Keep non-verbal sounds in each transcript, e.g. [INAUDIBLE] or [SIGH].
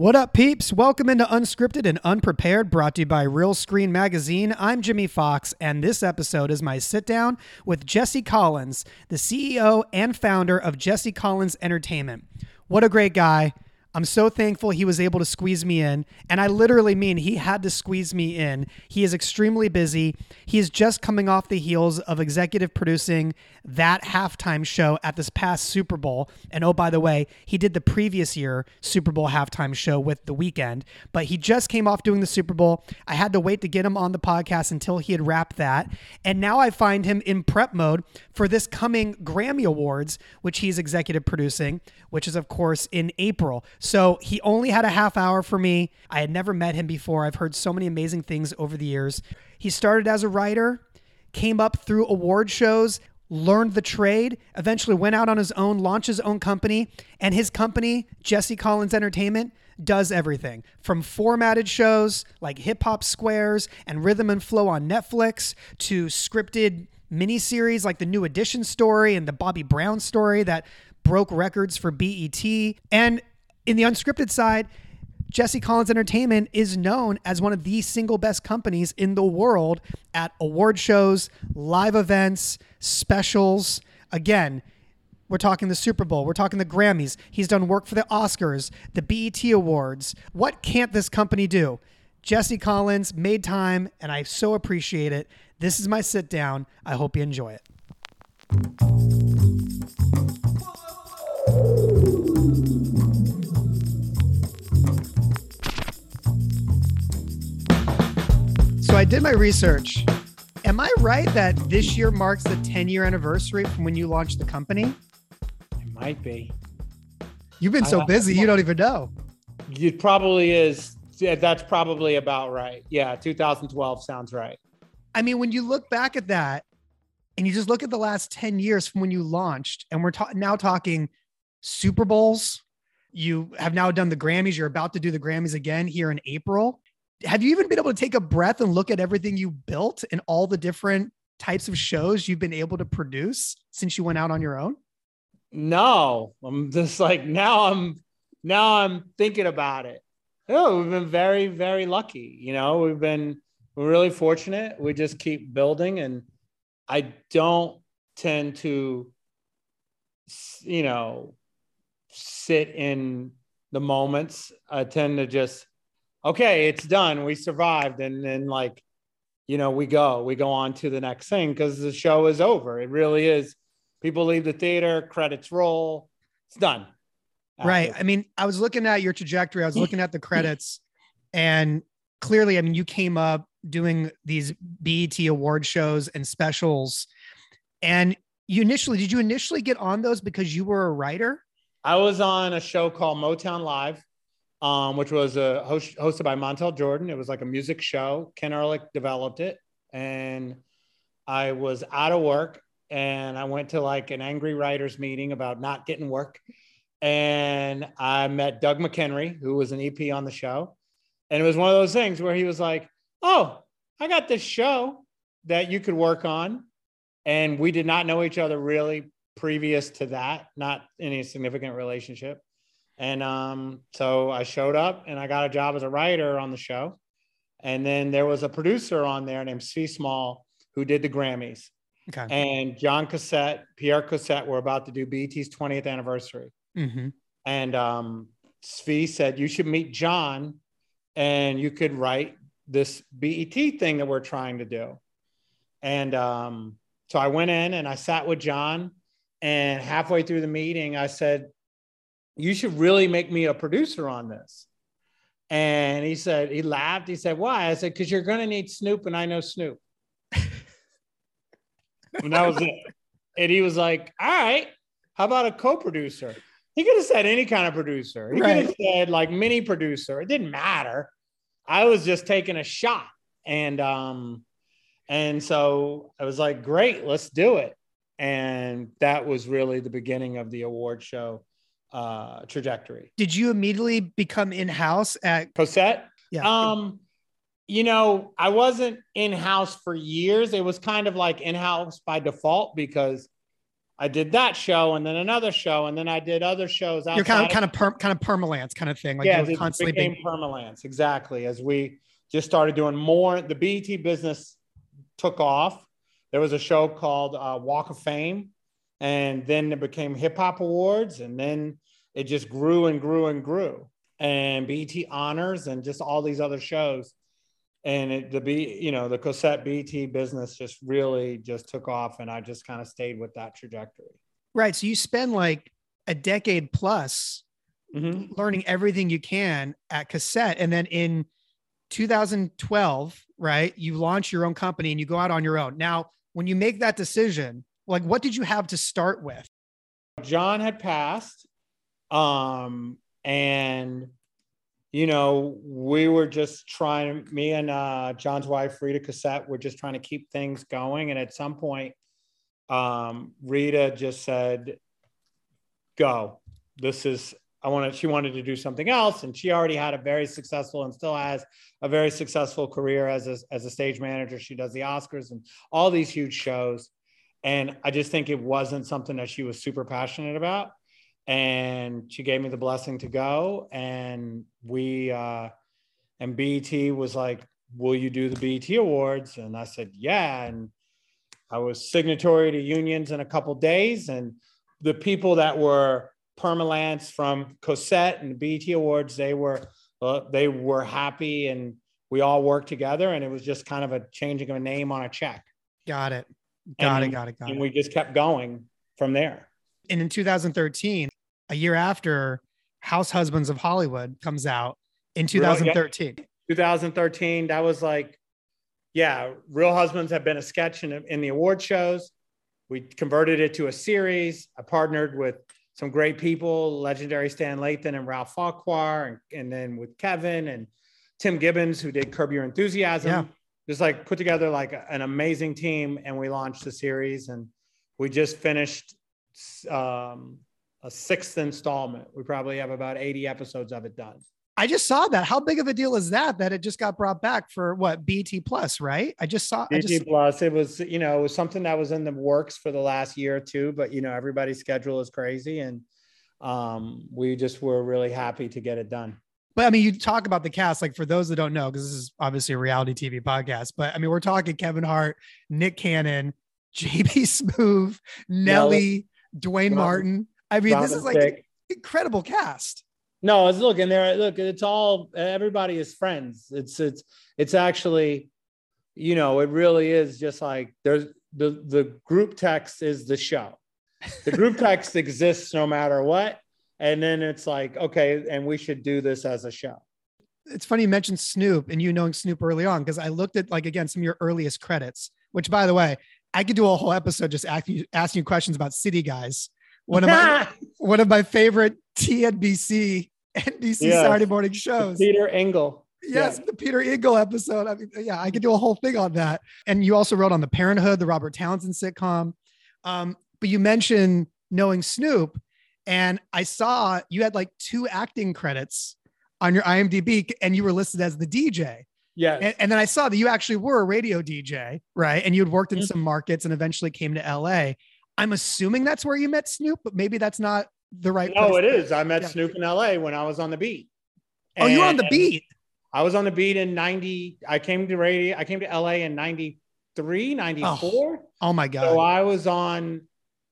What up, peeps? Welcome into Unscripted and Unprepared, brought to you by Realscreen Magazine. I'm Jimmy Fox, and this episode is my sit down with Jesse Collins, the CEO and founder of Jesse Collins Entertainment. What a great guy. I'm so thankful he was able to squeeze me in. And I literally mean he had to squeeze me in. He is extremely busy. He is just coming off the heels of executive producing that halftime show at this past Super Bowl. And oh, by the way, he did the previous year Super Bowl halftime show with The Weeknd, but he just came off doing the Super Bowl. I had to wait to get him on the podcast until he had wrapped that. And now I find him in prep mode for this coming Grammy Awards, which he's executive producing, which is, of course, in April. So he only had a half hour for me. I had never met him before. I've heard so many amazing things over the years. He started as a writer, came up through award shows, learned the trade, eventually went out on his own, launched his own company, and his company, Jesse Collins Entertainment, does everything from formatted shows like Hip Hop Squares and Rhythm and Flow on Netflix to scripted miniseries like the New Edition story and the Bobby Brown story that broke records for BET. And in the unscripted side, Jesse Collins Entertainment is known as one of the single best companies in the world at award shows, live events, specials. Again, we're talking the Super Bowl, we're talking the Grammys. He's done work for the Oscars, the BET Awards. What can't this company do? Jesse Collins made time, and I so appreciate it. This is my sit down. I hope you enjoy it. So I did my research. Am I right that this year marks the 10 year anniversary from when you launched the company? It might be. You've been so busy, you don't even know. It probably is. Yeah, that's probably about right. Yeah, 2012 sounds right. I mean, when you look back at that and you just look at the last 10 years from when you launched, and we're ta- now talking Super Bowls, you have now done the Grammys, you're about to do the Grammys again here in April. Have you even been able to take a breath and look at everything you built and all the different types of shows you've been able to produce since you went out on your own? No, I'm just like now. I'm now I'm thinking about it. Oh, we've been very very lucky. You know, we've been we're really fortunate. We just keep building, and I don't tend to, you know, sit in the moments. I tend to just, okay, it's done. We survived, and then like, you know, we go, we go on to the next thing because the show is over. It really is. People leave the theater, credits roll, it's done. Right. I mean, I was looking at your trajectory, I was looking at the [LAUGHS] credits, and clearly, I mean, you came up doing these BET award shows and specials. And you initially, did you initially get on those because you were a writer? I was on a show called Motown Live, um, which was a host, hosted by Montel Jordan. It was like a music show. Ken Ehrlich developed it, and I was out of work, and I went to like an angry writers meeting about not getting work, and I met Doug McHenry, who was an EP on the show, and it was one of those things where he was like, "Oh, I got this show that you could work on," and we did not know each other really previous to that, not any significant relationship. And um, so I showed up and I got a job as a writer on the show. And then there was a producer on there named C Small who did the Grammys. Okay. And John Cossette, Pierre Cossette were about to do BET's 20th anniversary. Mm-hmm. And um, Svi said, You should meet John and you could write this BET thing that we're trying to do. And um, so I went in and I sat with John. And halfway through the meeting, I said, You should really make me a producer on this. And he said, He laughed. He said, Why? I said, Because you're going to need Snoop, and I know Snoop. [LAUGHS] and that was it. And he was like, All right, how about a co producer? He could have said any kind of producer. He could have said like mini producer. It didn't matter. I was just taking a shot. And um, and so I was like, great, let's do it. And that was really the beginning of the award show uh trajectory. Did you immediately become in house at? Cossette? Yeah. Um, you know, I wasn't in house for years. It was kind of like in house by default because I did that show and then another show and then I did other shows. You're kind of kind of per, kind of permalance kind of thing. Like yeah, you constantly became being, permalance exactly as we just started doing more. The BET business took off. There was a show called uh, Walk of Fame, and then it became Hip Hop Awards, and then it just grew and grew and grew. And BET Honors and just all these other shows and it, the B, you know, the Cossette BET business just really just took off, and I just kind of stayed with that trajectory. right. So you spend like a decade plus Mm-hmm. learning everything you can at Cossette and then in 2012 right you launch your own company and you go out on your own now when you make that decision like what did you have to start with John had passed, um, and you know we were just trying. Me and uh, John's wife Rita Cossette were just trying to keep things going, and at some point, um, Rita just said, "Go. This is." I wanted. She wanted to do something else, and she already had a very successful and still has a very successful career as a, as a stage manager. She does the Oscars and all these huge shows. And I just think it wasn't something that she was super passionate about. And she gave me the blessing to go. And we, uh, and BET was like, Will you do the BET Awards? And I said, Yeah. And I was signatory to unions in a couple days. And the people that were permalance from Cossette and the BET Awards, they were, uh, they were happy and we all worked together. And it was just kind of a changing of a name on a check. got it got it got it got and it And we just kept going from there. and in 2013 a year after house husbands of hollywood comes out in Really? Yeah. 2013 2013, that was like, yeah, Real Husbands had been a sketch in, in the award shows. We converted it to a series. I partnered with some great people, legendary Stan Lathan and Ralph Farquhar, and, and then with Kevin and Tim Gibbons, who did Curb Your Enthusiasm. Yeah. Just like put together like an amazing team, and we launched the series. And we just finished um, a sixth installment. We probably have about 80 episodes of it done. i just saw that how big of a deal is that that it just got brought back for what bt plus right i just saw BT just, Plus. It was, you know, it was something that was in the works for the last year or two, but you know, everybody's schedule is crazy, and um, we just were really happy to get it done. But I mean, you talk about the cast, like for those that don't know, because this is obviously a reality TV podcast. But I mean, we're talking Kevin Hart, Nick Cannon, [LAUGHS] JB Smoove, Nelly, Duane Robin- Martin. I mean, this is like Thicke. incredible cast. No, it's look, and there, look, it's all everybody is friends. It's it's it's actually, you know, it really is just like there's the the group text is the show. The group [LAUGHS] text exists no matter what, and then it's like okay, and we should do this as a show. It's funny you mentioned Snoop and you knowing Snoop early on because I looked at like again some of your earliest credits. Which, by the way, I could do a whole episode just asking you, asking you questions about City Guys. One of my [LAUGHS] one of my favorite TNBC NBC Yes. Saturday morning shows. Peter Engel. Yes, the Peter Engel episode. I mean, yeah, I could do a whole thing on that. And you also wrote on the Parent 'Hood, the Robert Townsend sitcom. Um, but you mentioned knowing Snoop, and I saw you had like two acting credits on your IMDb, and you were listed as the DJ. Yeah. And, and then I saw that you actually were a radio DJ, right? And you had worked in Mhm. some markets and eventually came to LA. I'm assuming that's where you met Snoop, but maybe that's not the right. No, place. it is. I met Yeah. Snoop in LA when I was on the beat. Oh, you were on the beat. I was on the beat in 90. I came to radio. I came to LA in 93, 94. Oh my god. So I was on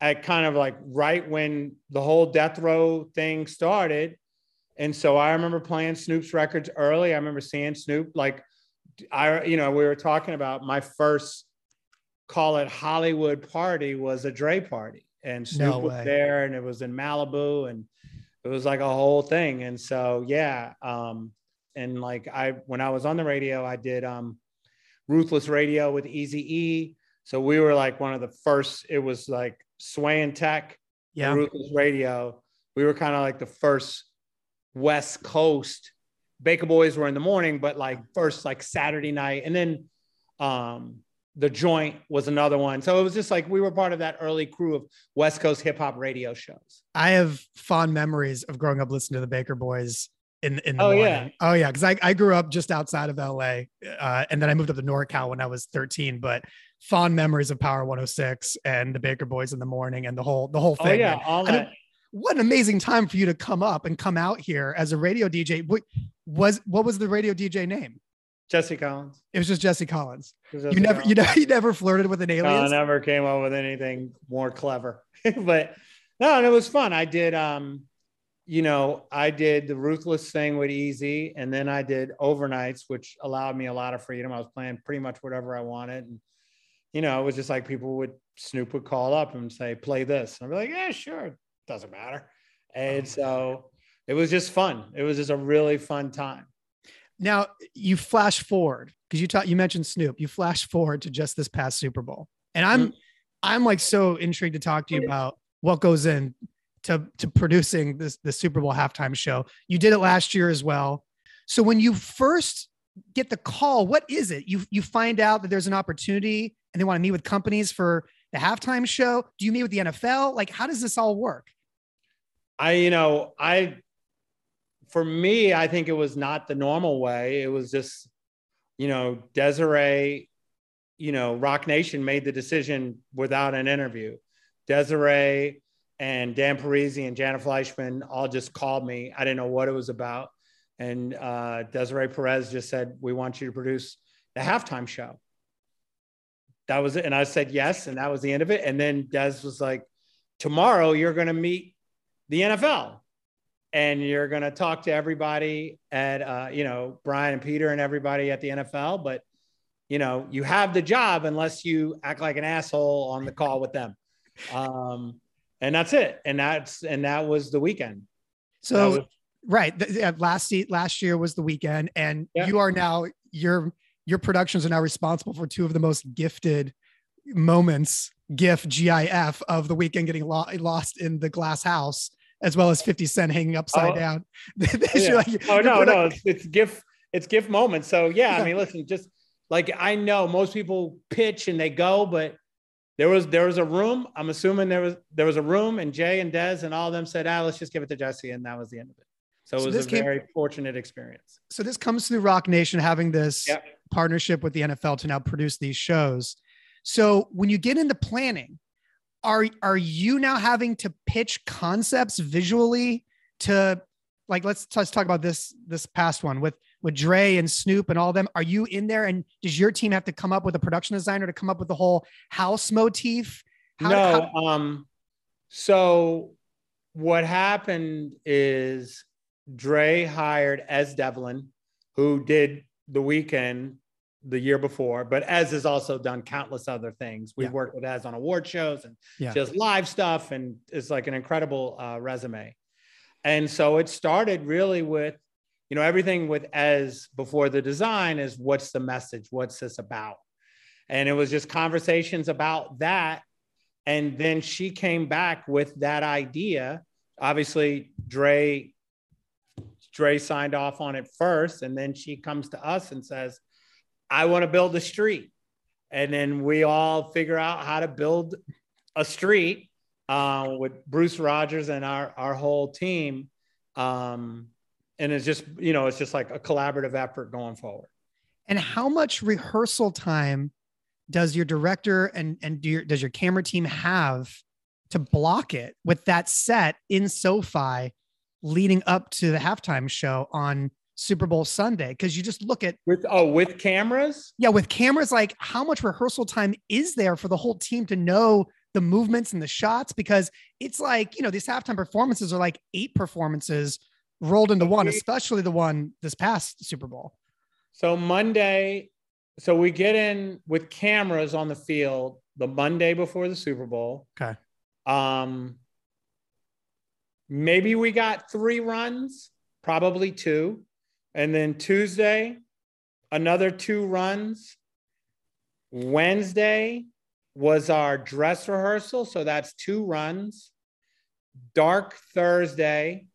at kind of like right when the whole death row thing started. And so I remember playing Snoop's records early. I remember seeing Snoop like I, you know, we were talking about my first call it Hollywood party was a Dre party. And Snoop No was there and it was in Malibu and it was like a whole thing. And so yeah. Um, and like I when I was on the radio, I did um Ruthless Radio with Easy E. So we were like one of the first, it was like Sway and Tech, yeah. Ruthless Radio. We were kind of like the first West Coast. Baka Boyz were in the morning, but like first like Saturday night. And then um the joint was another one. So it was just like we were part of that early crew of West Coast hip hop radio shows. I have fond memories of growing up listening to the Baka Boyz in in the Oh, morning. yeah. Oh yeah, because I, I grew up just outside of LA, uh, and then I moved up to NorCal when I was 13. But fond memories of Power 106 and the Baka Boyz in the morning and the whole the whole thing. Oh yeah, man. all that. what an amazing time for you to come up and come out here as a radio DJ. What was what was the radio DJ name? Jesse Collins. It was just Jesse Collins. Jesse You never, Collins. you know, you never flirted with an No, I never came up with anything more clever. [LAUGHS] but no, and it was fun. I did um, you know, I did the ruthless thing with Eazy, and then I did overnights, which allowed me a lot of freedom. I was playing pretty much whatever I wanted. And you know, it was just like people would Snoop would call up and say, play this. And I'd be like, yeah, sure, doesn't matter. And oh, so it was just fun. It was just a really fun time. Now you flash forward because you taught you mentioned Snoop. You flash forward to just this past Super Bowl, and I'm mm-hmm. I'm like so intrigued to talk to you about what goes in to to producing this the Super Bowl halftime show. You did it last year as well. So when you first get the call, what is it? You you find out that there's an opportunity and they want to meet with companies for the halftime show. Do you meet with the NFL? Like, how does this all work? I, you know, I, for me, I think it was not the normal way. It was just, you know, Desiree, you know, Roc Nation made the decision without an interview. Desiree and Dan Parisi and Janet Fleischman all just called me. I didn't know what it was about. And uh, Desiree Perez just said, We want you to produce the halftime show. That was it. And I said yes. And that was the end of it. And then Des was like, Tomorrow you're going to meet the NFL and you're going to talk to everybody at, uh, you know, Brian and Peter and everybody at the NFL. But, you know, you have the job unless you act like an asshole on the call with them. Um, and that's it. And that's, and that was the Weeknd. So right, last last year was the Weeknd, and Yeah. you are now your your productions are now responsible for two of the most gifted moments, GIF GIF of the Weeknd getting lo- lost in the glass house, as well as Fifty Cent hanging upside Oh. down. [LAUGHS] Yeah. Like- oh no, product- no, it's, it's gift, it's gif moments. So yeah, Yeah. I mean, listen, just like I know most people pitch and they go, but there was there was a room. I'm assuming there was there was a room, and Jay and Des and all of them said, "Ah, let's just give it to Jesse," and that was the end of it. So it So was this a came- very fortunate experience. So this comes through Roc Nation having this Yep. partnership with the NFL to now produce these shows. So when you get into planning, are are you now having to pitch concepts visually to like let's let's talk about this this past one with with Dre and Snoop and all them. Are you in there and does your team have to come up with a production designer to come up with the whole house motif? How- no, how- um, so what happened is Dre hired Es Devlin, who did the Weeknd the year before, but Es has also done countless other things. We've Yeah. worked with Es on award shows and Yeah. just live stuff, and it's like an incredible uh, resume. And so it started really with, you know, everything with Es before the design is what's the message? What's this about? And it was just conversations about that. And then she came back with that idea. Obviously, Dre, Dre signed off on it first, and then she comes to us and says, I want to build a street. And then we all figure out how to build a street uh, with Bruce Rodgers and our, our whole team. Um, and it's just, you know, it's just like a collaborative effort going forward. And how much rehearsal time does your director and and do your, does your camera team have to block it with that set in SoFi leading up to the halftime show on Super Bowl Sunday? Because you just look at With oh, with cameras? yeah, with cameras, like how much rehearsal time is there for the whole team to know the movements and the shots? Because it's like you know these halftime performances are like eight performances rolled into one, especially the one this past Super Bowl. So Monday, so we get in with cameras on the field the Monday before the Super Bowl. Okay. Um, maybe we got three runs, probably two, and then Tuesday, another two runs. Wednesday was our dress rehearsal, so that's two runs. Dark Thursday,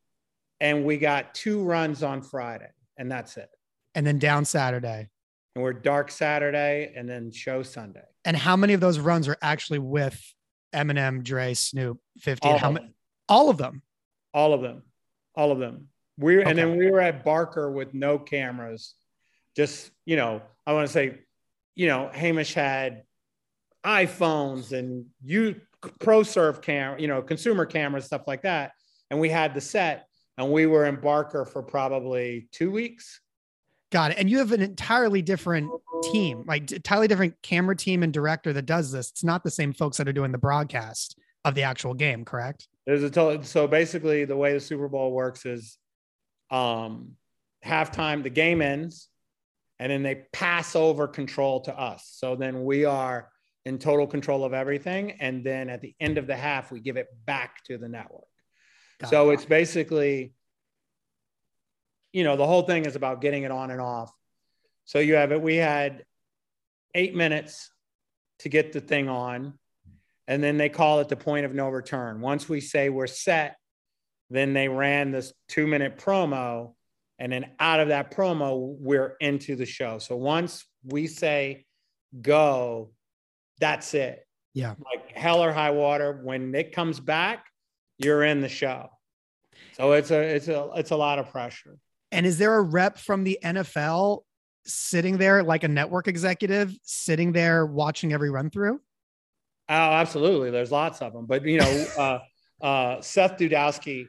and we got two runs on Friday, and that's it And then down Saturday. and we're dark Saturday and then show Sunday. And how many of those runs are actually with Eminem, Dre, Snoop, 50? All, how many? All of them. All of them, all of them. We and then we were at Barker with no cameras. Just you know, I want to say, you know, Hamish had iPhones and you pro surf camera, you know, consumer cameras, stuff like that. And we had the set and we were in Barker for probably two weeks. Got it. And you have an entirely different team, like entirely different camera team and director that does this. It's not the same folks that are doing the broadcast of the actual game, correct? There's a total, so basically the way the Super Bowl works is um halftime, the game ends, and then they pass over control to us. So then we are in total control of everything. And then at the end of the half, we give it back to the network. Got so it. it's basically, you know, the whole thing is about getting it on and off. So you have it, we had eight minutes to get the thing on. And then they call it the point of no return. Once we say we're set, then they ran this two minute promo. And then out of that promo, we're into the show. So once we say go, that's it. Yeah. Like hell or high water. When it comes back, you're in the show. So it's a it's a it's a lot of pressure. And is there a rep from the NFL sitting there like a network executive sitting there watching every run through? Oh, absolutely. There's lots of them. But you know, [LAUGHS] uh, uh, Seth Dudowsky,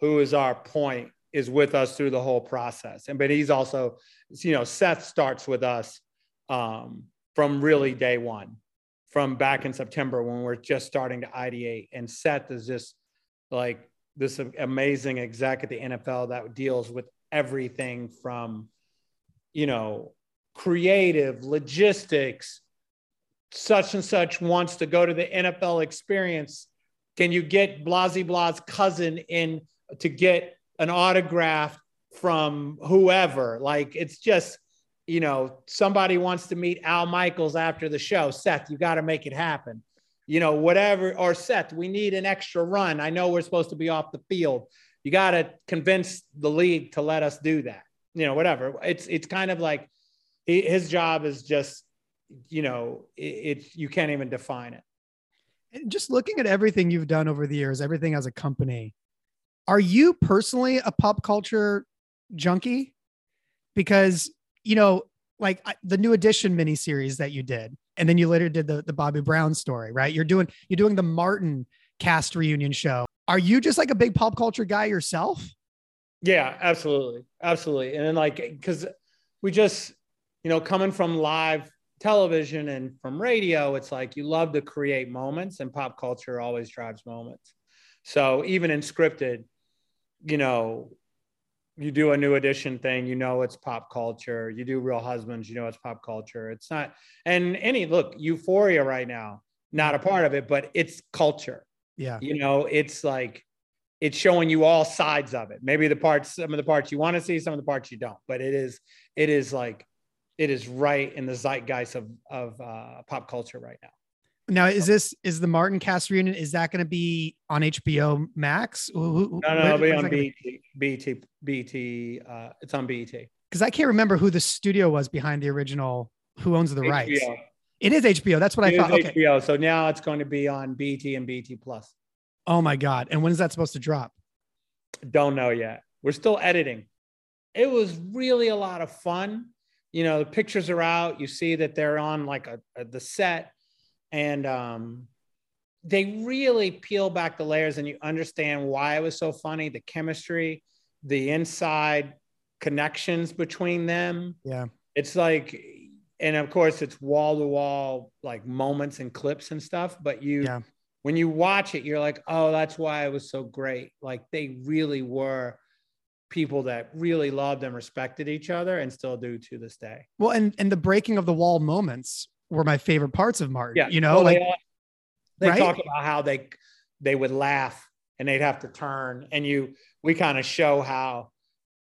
who is our point, is with us through the whole process. And but he's also, you know, Seth starts with us um, from really day one from back in September when we're just starting to ideate. And Seth is just like this amazing exec at the NFL that deals with everything from, you know, creative, logistics, such and such wants to go to the NFL experience. Can you get Blasey Blah's cousin in to get an autograph from whoever? Like it's just you know, somebody wants to meet Al Michaels after the show. Seth, you got to make it happen. You know, whatever, or Seth, we need an extra run. I know we're supposed to be off the field. You got to convince the league to let us do that. You know, whatever. It's it's kind of like his job is just, you know, it's it, you can't even define it. And just looking at everything you've done over the years, everything as a company, are you personally a pop culture junkie? Because you know, like the new edition miniseries that you did, and then you later did the the Bobby Brown story, right? You're doing you're doing the Martin cast reunion show. Are you just like a big pop culture guy yourself? Yeah, absolutely, absolutely. And then like because we just you know coming from live television and from radio, it's like you love to create moments, and pop culture always drives moments. So even in scripted, you know, you do a new edition thing, you know it's pop culture. You do Real Husbands, you know it's pop culture. It's not, and any look, Euphoria right now, not a part of it, but it's culture. Yeah. You know, it's like it's showing you all sides of it. Maybe the parts, some of the parts you want to see, some of the parts you don't. But it is, it is like, it is right in the zeitgeist of of uh, pop culture right now. Now, is this is the Martin cast reunion? Is that going to be on HBO Max? Who, no, no, it'll be on BT, BT, BT. Uh, it's on BET. Because I can't remember who the studio was behind the original. Who owns the HBO. rights? It is HBO. That's what it I thought. Okay. HBO. So now it's going to be on BT and BT Plus. Oh my god! And when is that supposed to drop? Don't know yet. We're still editing. It was really a lot of fun. You know, the pictures are out. You see that they're on like a, a the set and um, they really peel back the layers and you understand why it was so funny the chemistry the inside connections between them yeah it's like and of course it's wall to wall like moments and clips and stuff but you yeah. when you watch it you're like oh that's why it was so great like they really were people that really loved and respected each other and still do to this day well and and the breaking of the wall moments were my favorite parts of Martin. Yeah, you know, well, like they, they right? talk about how they they would laugh and they'd have to turn, and you we kind of show how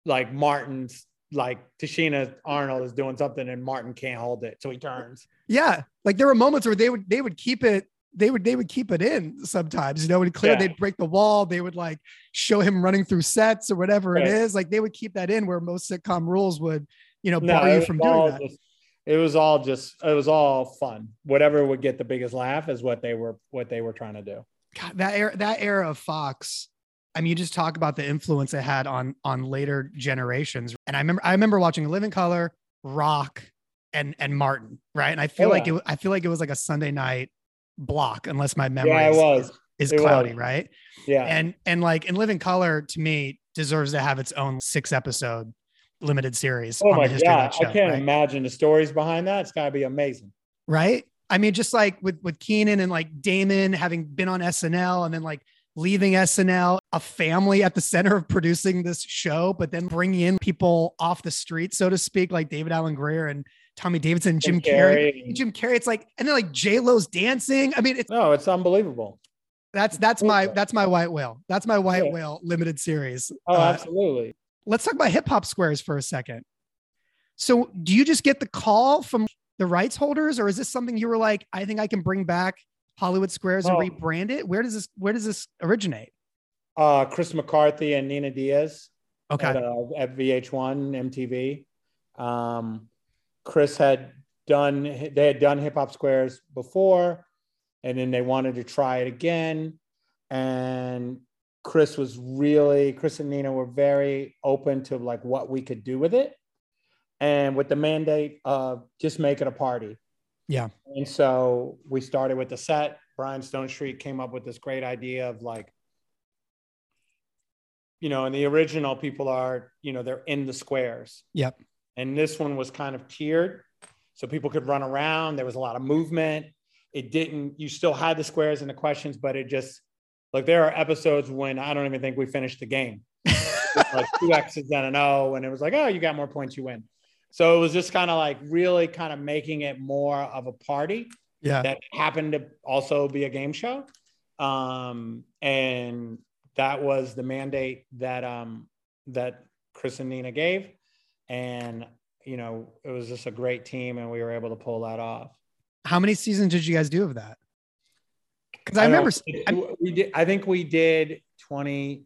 like Martin's like Tichina Arnold is doing something and Martin can't hold it, so he turns. Yeah, like there were moments where they would they would keep it they would they would keep it in sometimes you know when clear yeah. they'd break the wall they would like show him running through sets or whatever right. it is like they would keep that in where most sitcom rules would you know bar you from doing that just, it was all just it was all fun. Whatever would get the biggest laugh is what they were what they were trying to do. God, that era that era of Fox. I mean, you just talk about the influence it had on on later generations. And I remember I remember watching Living Color, Roc, and and Martin, right? And I feel Oh, like yeah. it I feel like it was like a Sunday night block, unless my memory Yeah, is, is It cloudy, was. right? Yeah. And and like in Living Color to me deserves to have its own six episode limited series oh my the history of god, show, I can't right? imagine the stories behind that. It's got to be amazing. right? I mean, just like with with Keenen and like Damon having been on SNL and then like leaving SNL, a family at the center of producing this show, but then bringing in people off the street, so to speak, like David Alan Grier and Tommy Davidson, Jim, Jim Carrey. Carrey. Jim Carrey, it's like, and then like J Lo's dancing. I mean, it's No, it's unbelievable. that's that's my that's my white whale. That's my white Yeah. whale limited series. Oh, Uh, absolutely. let's talk about hip hop squares for a second. So, do you just get the call from the rights holders, or is this something you were like, I think I can bring back Hollywood Squares and Oh. rebrand it? Where does this Where does this originate? Uh, Chris McCarthy and Nina Diaz. Okay, at, uh, at VH1 MTV. Um, Chris had done they had done Hip Hop Squares before, and then they wanted to try it again. And Chris was really Chris and Nina were very open to like what we could do with it, and with the mandate of just make it a party. Yeah. And so we started with the set. Brian Stonestreet came up with this great idea of like you know, in the original people are, you know, they're in the squares. Yep. And this one was kind of tiered. So people could run around. There was a lot of movement. It didn't, you still had the squares and the questions, but it just, like, there are episodes when I don't even think we finished the game. like two [LAUGHS] X's and an O. And it was like, oh, you got more points, you win. So it was just kind of like really kind of making it more of a party yeah, that happened to also be a game show. Um, and that was the mandate that um, that Chris and Nina gave. And you know, it was just a great team, and we were able to pull that off. how many seasons did you guys do of that? Because I, don't- remember, it- we did. I think we did twenty.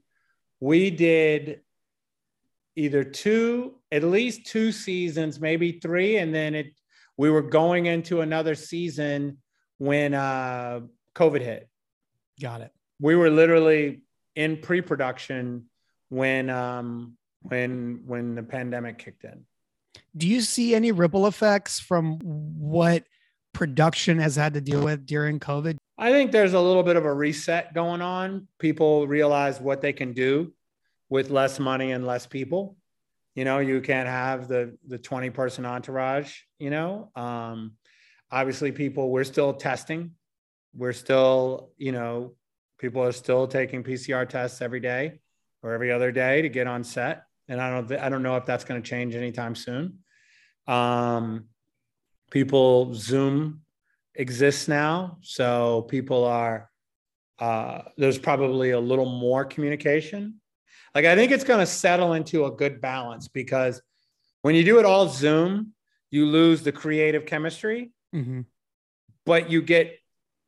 We did either two, at least two seasons, maybe three, and then it. We were going into another season when uh, COVID hit. got it. we were literally in pre-production when um when when the pandemic kicked in. Do you see any ripple effects from what production has had to deal with during COVID? i think there's a little bit of a reset going on. People realize what they can do with less money and less people. You know you can't have the the 20 person entourage you know? Um obviously people we're still testing. We're still you know people are still taking pcr tests every day or every other day to get on set and i don't i don't know if that's going to change anytime soon um people zoom exists now so people are uh there's probably a little more communication like i think it's going to settle into a good balance because when you do it all zoom you lose the creative chemistry Mhm. but you get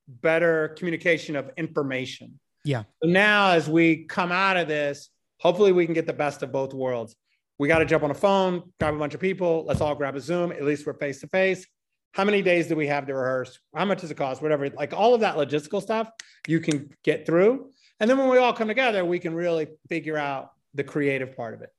better communication of information. Yeah. So now, as we come out of this, hopefully we can get the best of both worlds. We got to jump on a phone, grab a bunch of people. Let's all grab a Zoom. At least we're face to face. How many days do we have to rehearse? How much does it cost? Whatever. Like all of that logistical stuff, you can get through. And then when we all come together, we can really figure out the creative part of it.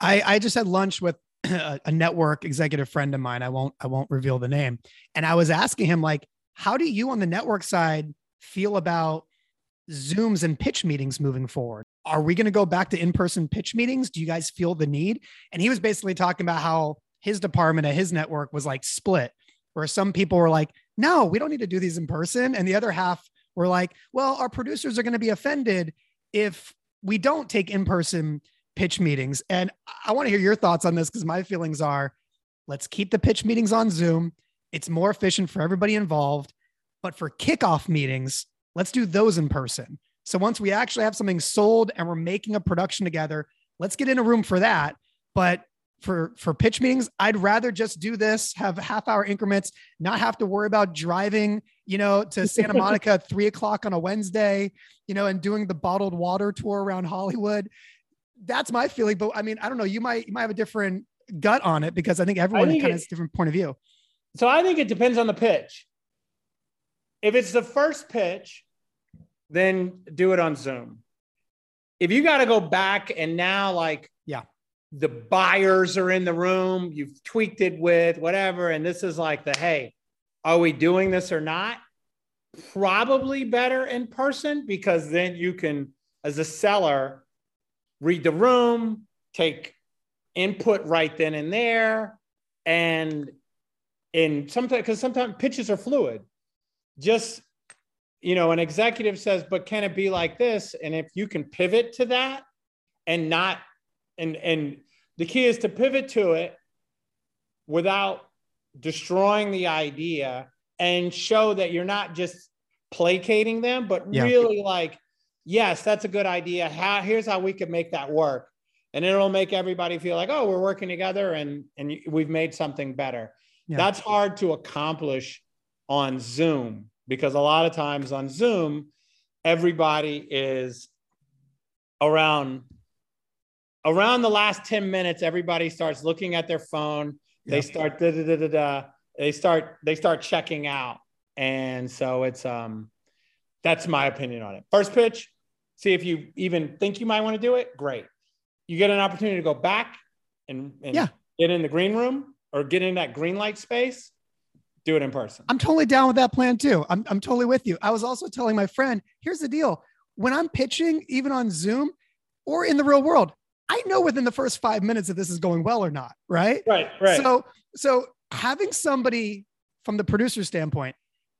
I, I just had lunch with [CLEARS THROAT] a, a network executive friend of mine. I won't I won't reveal the name. And I was asking him like, how do you on the network side feel about Zooms and pitch meetings moving forward? Are we going to go back to in-person pitch meetings? Do you guys feel the need? And he was basically talking about how his department at his network was like split, where some people were like, no, we don't need to do these in person. And the other half were like, well, our producers are going to be offended if we don't take in-person pitch meetings. And I want to hear your thoughts on this because my feelings are let's keep the pitch meetings on Zoom. It's more efficient for everybody involved. But for kickoff meetings, let's do those in person. So once we actually have something sold and we're making a production together, let's get in a room for that. But for for pitch meetings, I'd rather just do this, have half hour increments, not have to worry about driving, you know, to Santa [LAUGHS] Monica at three o'clock on a Wednesday, you know, and doing the bottled water tour around Hollywood. That's my feeling. But I mean, I don't know. You might you might have a different gut on it because I think everyone think kind of has a different point of view. So I think it depends on the pitch. If it's the first pitch, then do it on Zoom. If you got to go back and now, like, Yeah. the buyers are in the room, you've tweaked it with whatever, and this is like the hey, are we doing this or not? Probably better in person because then you can, as a seller, read the room, take input right then and there, and in sometimes because sometimes pitches are fluid. Just you know, an executive says, but can it be like this? And if you can pivot to that and not and and the key is to pivot to it without destroying the idea and show that you're not just placating them, but yeah. really like, yes, that's a good idea. How here's how we could make that work. And it'll make everybody feel like, oh, we're working together and, and we've made something better. Yeah. That's hard to accomplish on Zoom because a lot of times on Zoom, everybody is around around the last 10 minutes, everybody starts looking at their phone. They start da, da, da, da, da. They start they start checking out. And so it's um that's my opinion on it. First pitch, see if you even think you might want to do it. Great. You get an opportunity to go back and, and yeah. get in the green room or get in that green light space. Do it in person. I'm totally down with that plan too. I'm, I'm totally with you. I was also telling my friend, here's the deal. When I'm pitching, even on Zoom or in the real world, I know within the first five minutes if this is going well or not, right? Right, right. So, so having somebody from the producer standpoint,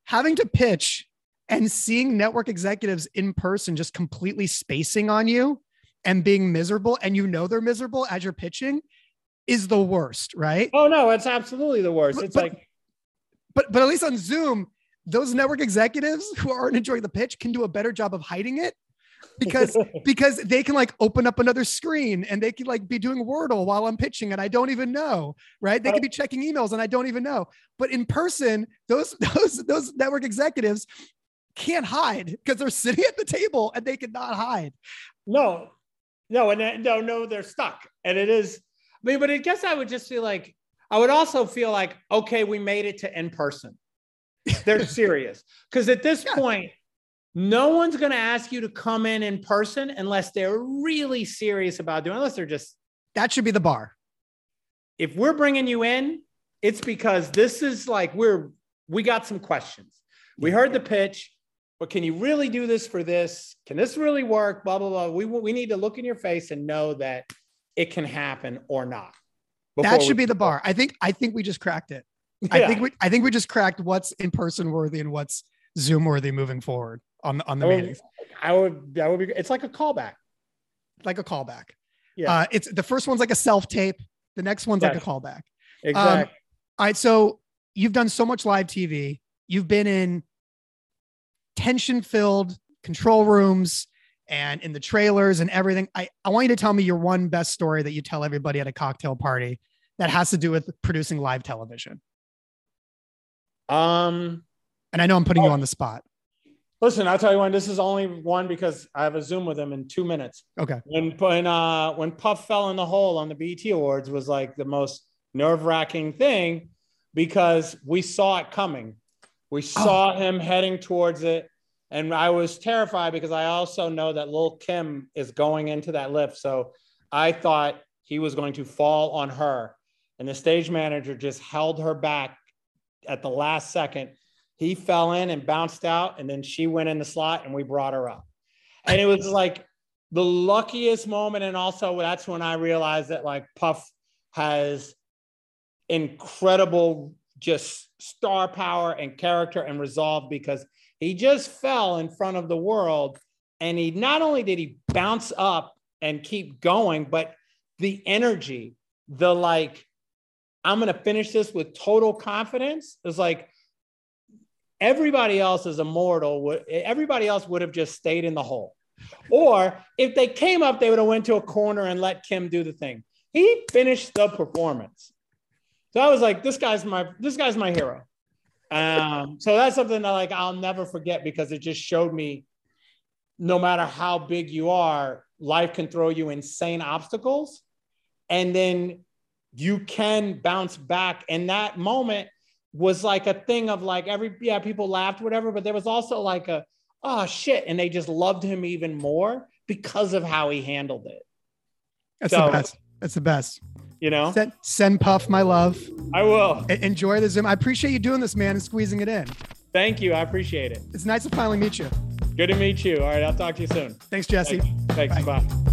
having to pitch and seeing network executives in person just completely spacing on you and being miserable, and you know they're miserable as you're pitching, is the worst, right? Oh no, it's absolutely the worst. It's but, like, but but at least on Zoom, those network executives who aren't enjoying the pitch can do a better job of hiding it because [LAUGHS] because they can like open up another screen and they can like be doing Wordle while I'm pitching and I don't even know, right? They could be checking emails and I don't even know. But in person, those [LAUGHS] those those network executives can't hide because they're sitting at the table and they cannot hide. No, no, and uh, no, no, they're stuck. And it is, I mean, but I guess I would just feel like I would also feel like, okay, we made it to in person. They're [LAUGHS] serious. Because at this yeah. point, no one's going to ask you to come in in person unless they're really serious about doing unless they're just that should be the bar. If we're bringing you in it's because this is like we're we got some questions. We heard the pitch but can you really do this for this? Can this really work? Blah blah blah. We, we need to look in your face and know that it can happen or not that should be the bar i think i think we just cracked it yeah. i think we i think we just cracked what's in person worthy and what's zoom worthy moving forward on the on the I would, meetings. I would that would be it's like a callback. Like a callback. Yeah. Uh, it's the first one's like a self tape. The next one's like a callback. Exactly. Um, all right. So you've done so much live TV. You've been in tension filled control rooms and in the trailers and everything. I, I want you to tell me your one best story that you tell everybody at a cocktail party that has to do with producing live television. Um, and I know I'm putting oh, you on the spot. Listen, I'll tell you one. This is only one because I have a Zoom with him in two minutes. Okay. When when uh when Puff fell in the hole on the BET Awards was like the most nerve wracking thing because we saw it coming. We saw oh. him heading towards it, and I was terrified because I also know that Lil Kim is going into that lift. So I thought he was going to fall on her, and the stage manager just held her back at the last second he fell in and bounced out, and then she went in the slot, and we brought her up. And it was [LAUGHS] like the luckiest moment. And also, that's when I realized that like Puff has incredible just star power and character and resolve because he just fell in front of the world. And he not only did he bounce up and keep going, but the energy, the like, I'm going to finish this with total confidence is like, everybody else is immortal. Everybody else would have just stayed in the hole. Or if they came up, they would have went to a corner and let Kim do the thing. He finished the performance. So I was like, this guy's my this guy's my hero. Um, so that's something that like I'll never forget because it just showed me no matter how big you are, life can throw you insane obstacles. And then you can bounce back. And that moment, was like a thing of like every yeah people laughed whatever but there was also like a oh shit and they just loved him even more because of how he handled it that's so, the best That's the best. You know, Send, send Puff my love. I will. E- enjoy the Zoom. I appreciate you doing this, man, and squeezing it in. Thank you. I appreciate it. It's nice to finally meet you. Good to meet you. All right. I'll talk to you soon. Thanks, Jesse. Thanks. Thanks. Bye. Bye.